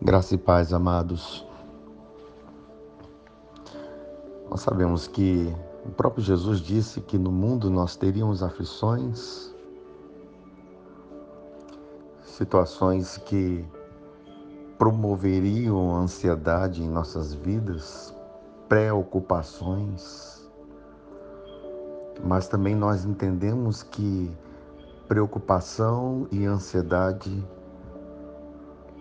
Graça e paz, amados. Nós sabemos que o próprio Jesus disse que no mundo nós teríamos aflições, situações que promoveriam ansiedade em nossas vidas, preocupações, mas também nós entendemos que preocupação e ansiedade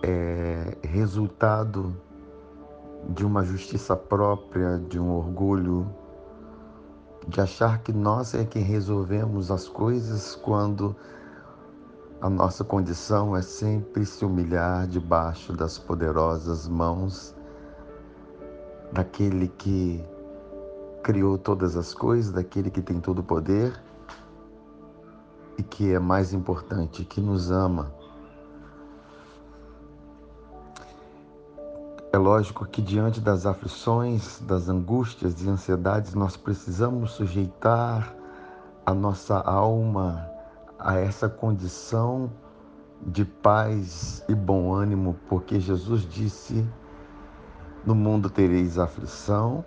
é resultado de uma justiça própria, de um orgulho, de achar que nós é quem resolvemos as coisas quando a nossa condição é sempre se humilhar debaixo das poderosas mãos daquele que criou todas as coisas, daquele que tem todo o poder e que é mais importante, que nos ama É lógico que diante das aflições, das angústias e ansiedades, nós precisamos sujeitar a nossa alma a essa condição de paz e bom ânimo, porque Jesus disse: No mundo tereis aflição,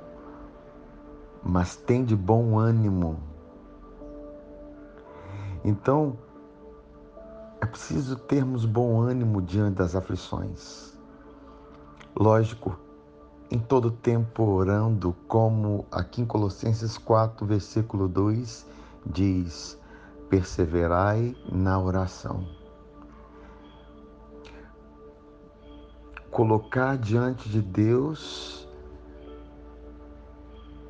mas tem de bom ânimo. Então, é preciso termos bom ânimo diante das aflições. Lógico, em todo tempo orando, como aqui em Colossenses 4, versículo 2 diz: perseverai na oração. Colocar diante de Deus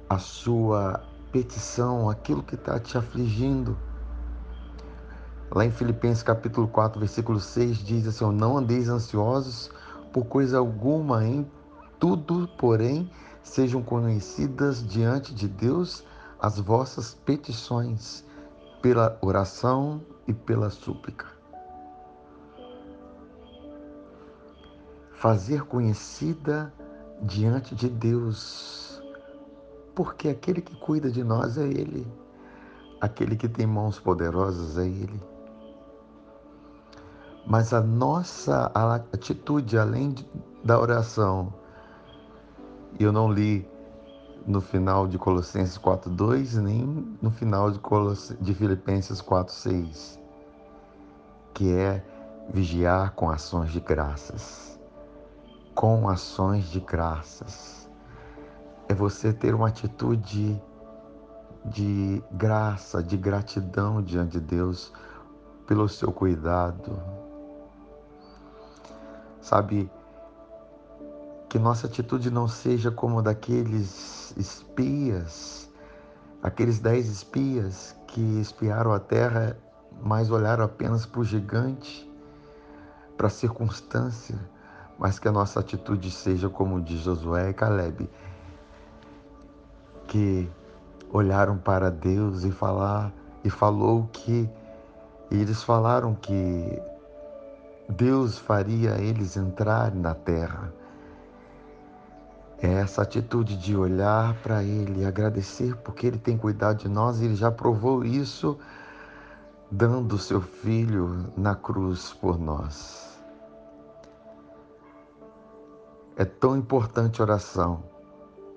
a sua petição, aquilo que está te afligindo. Lá em Filipenses capítulo 4, versículo 6 diz assim: Não andeis ansiosos por coisa alguma em tudo, porém, sejam conhecidas diante de Deus as vossas petições pela oração e pela súplica. Fazer conhecida diante de Deus, porque aquele que cuida de nós é Ele, aquele que tem mãos poderosas é Ele. Mas a nossa atitude, além da oração, eu não li no final de Colossenses 4:2 nem no final de, Coloss... de Filipenses 4:6, que é vigiar com ações de graças. Com ações de graças. É você ter uma atitude de graça, de gratidão diante de Deus pelo seu cuidado, Sabe, que nossa atitude não seja como daqueles espias, aqueles dez espias que espiaram a terra, mas olharam apenas para o gigante, para a circunstância, mas que a nossa atitude seja como de Josué e Caleb, que olharam para Deus e falar e falou que e eles falaram que Deus faria eles entrarem na terra. É essa atitude de olhar para Ele, agradecer porque Ele tem cuidado de nós, Ele já provou isso dando o seu Filho na cruz por nós. É tão importante oração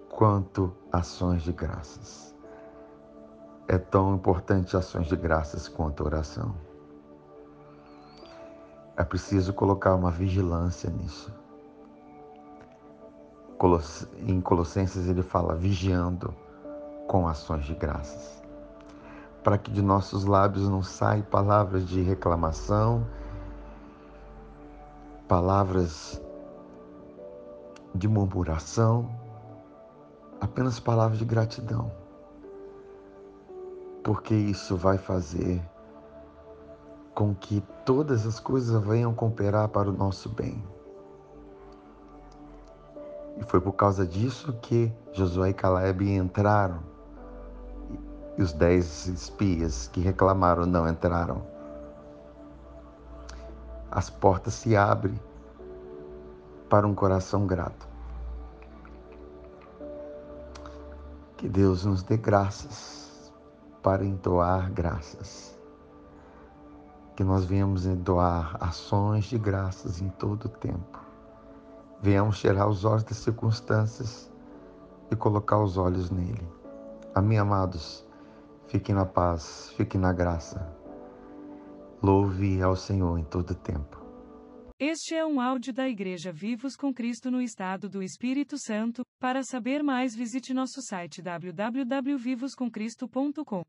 quanto ações de graças. É tão importante ações de graças quanto oração. É preciso colocar uma vigilância nisso. Em Colossenses ele fala vigiando com ações de graças, para que de nossos lábios não saiam palavras de reclamação, palavras de murmuração, apenas palavras de gratidão, porque isso vai fazer com que todas as coisas venham cooperar para o nosso bem. E foi por causa disso que Josué e Caleb entraram. E os dez espias que reclamaram não entraram. As portas se abrem para um coração grato. Que Deus nos dê graças para entoar graças que nós venhamos doar ações de graças em todo o tempo venhamos cheirar os olhos das circunstâncias e colocar os olhos nele. Amém, amados. Fiquem na paz, fiquem na graça. Louve ao Senhor em todo tempo. Este é um áudio da Igreja Vivos com Cristo no Estado do Espírito Santo. Para saber mais, visite nosso site www.vivoscomcristo.com.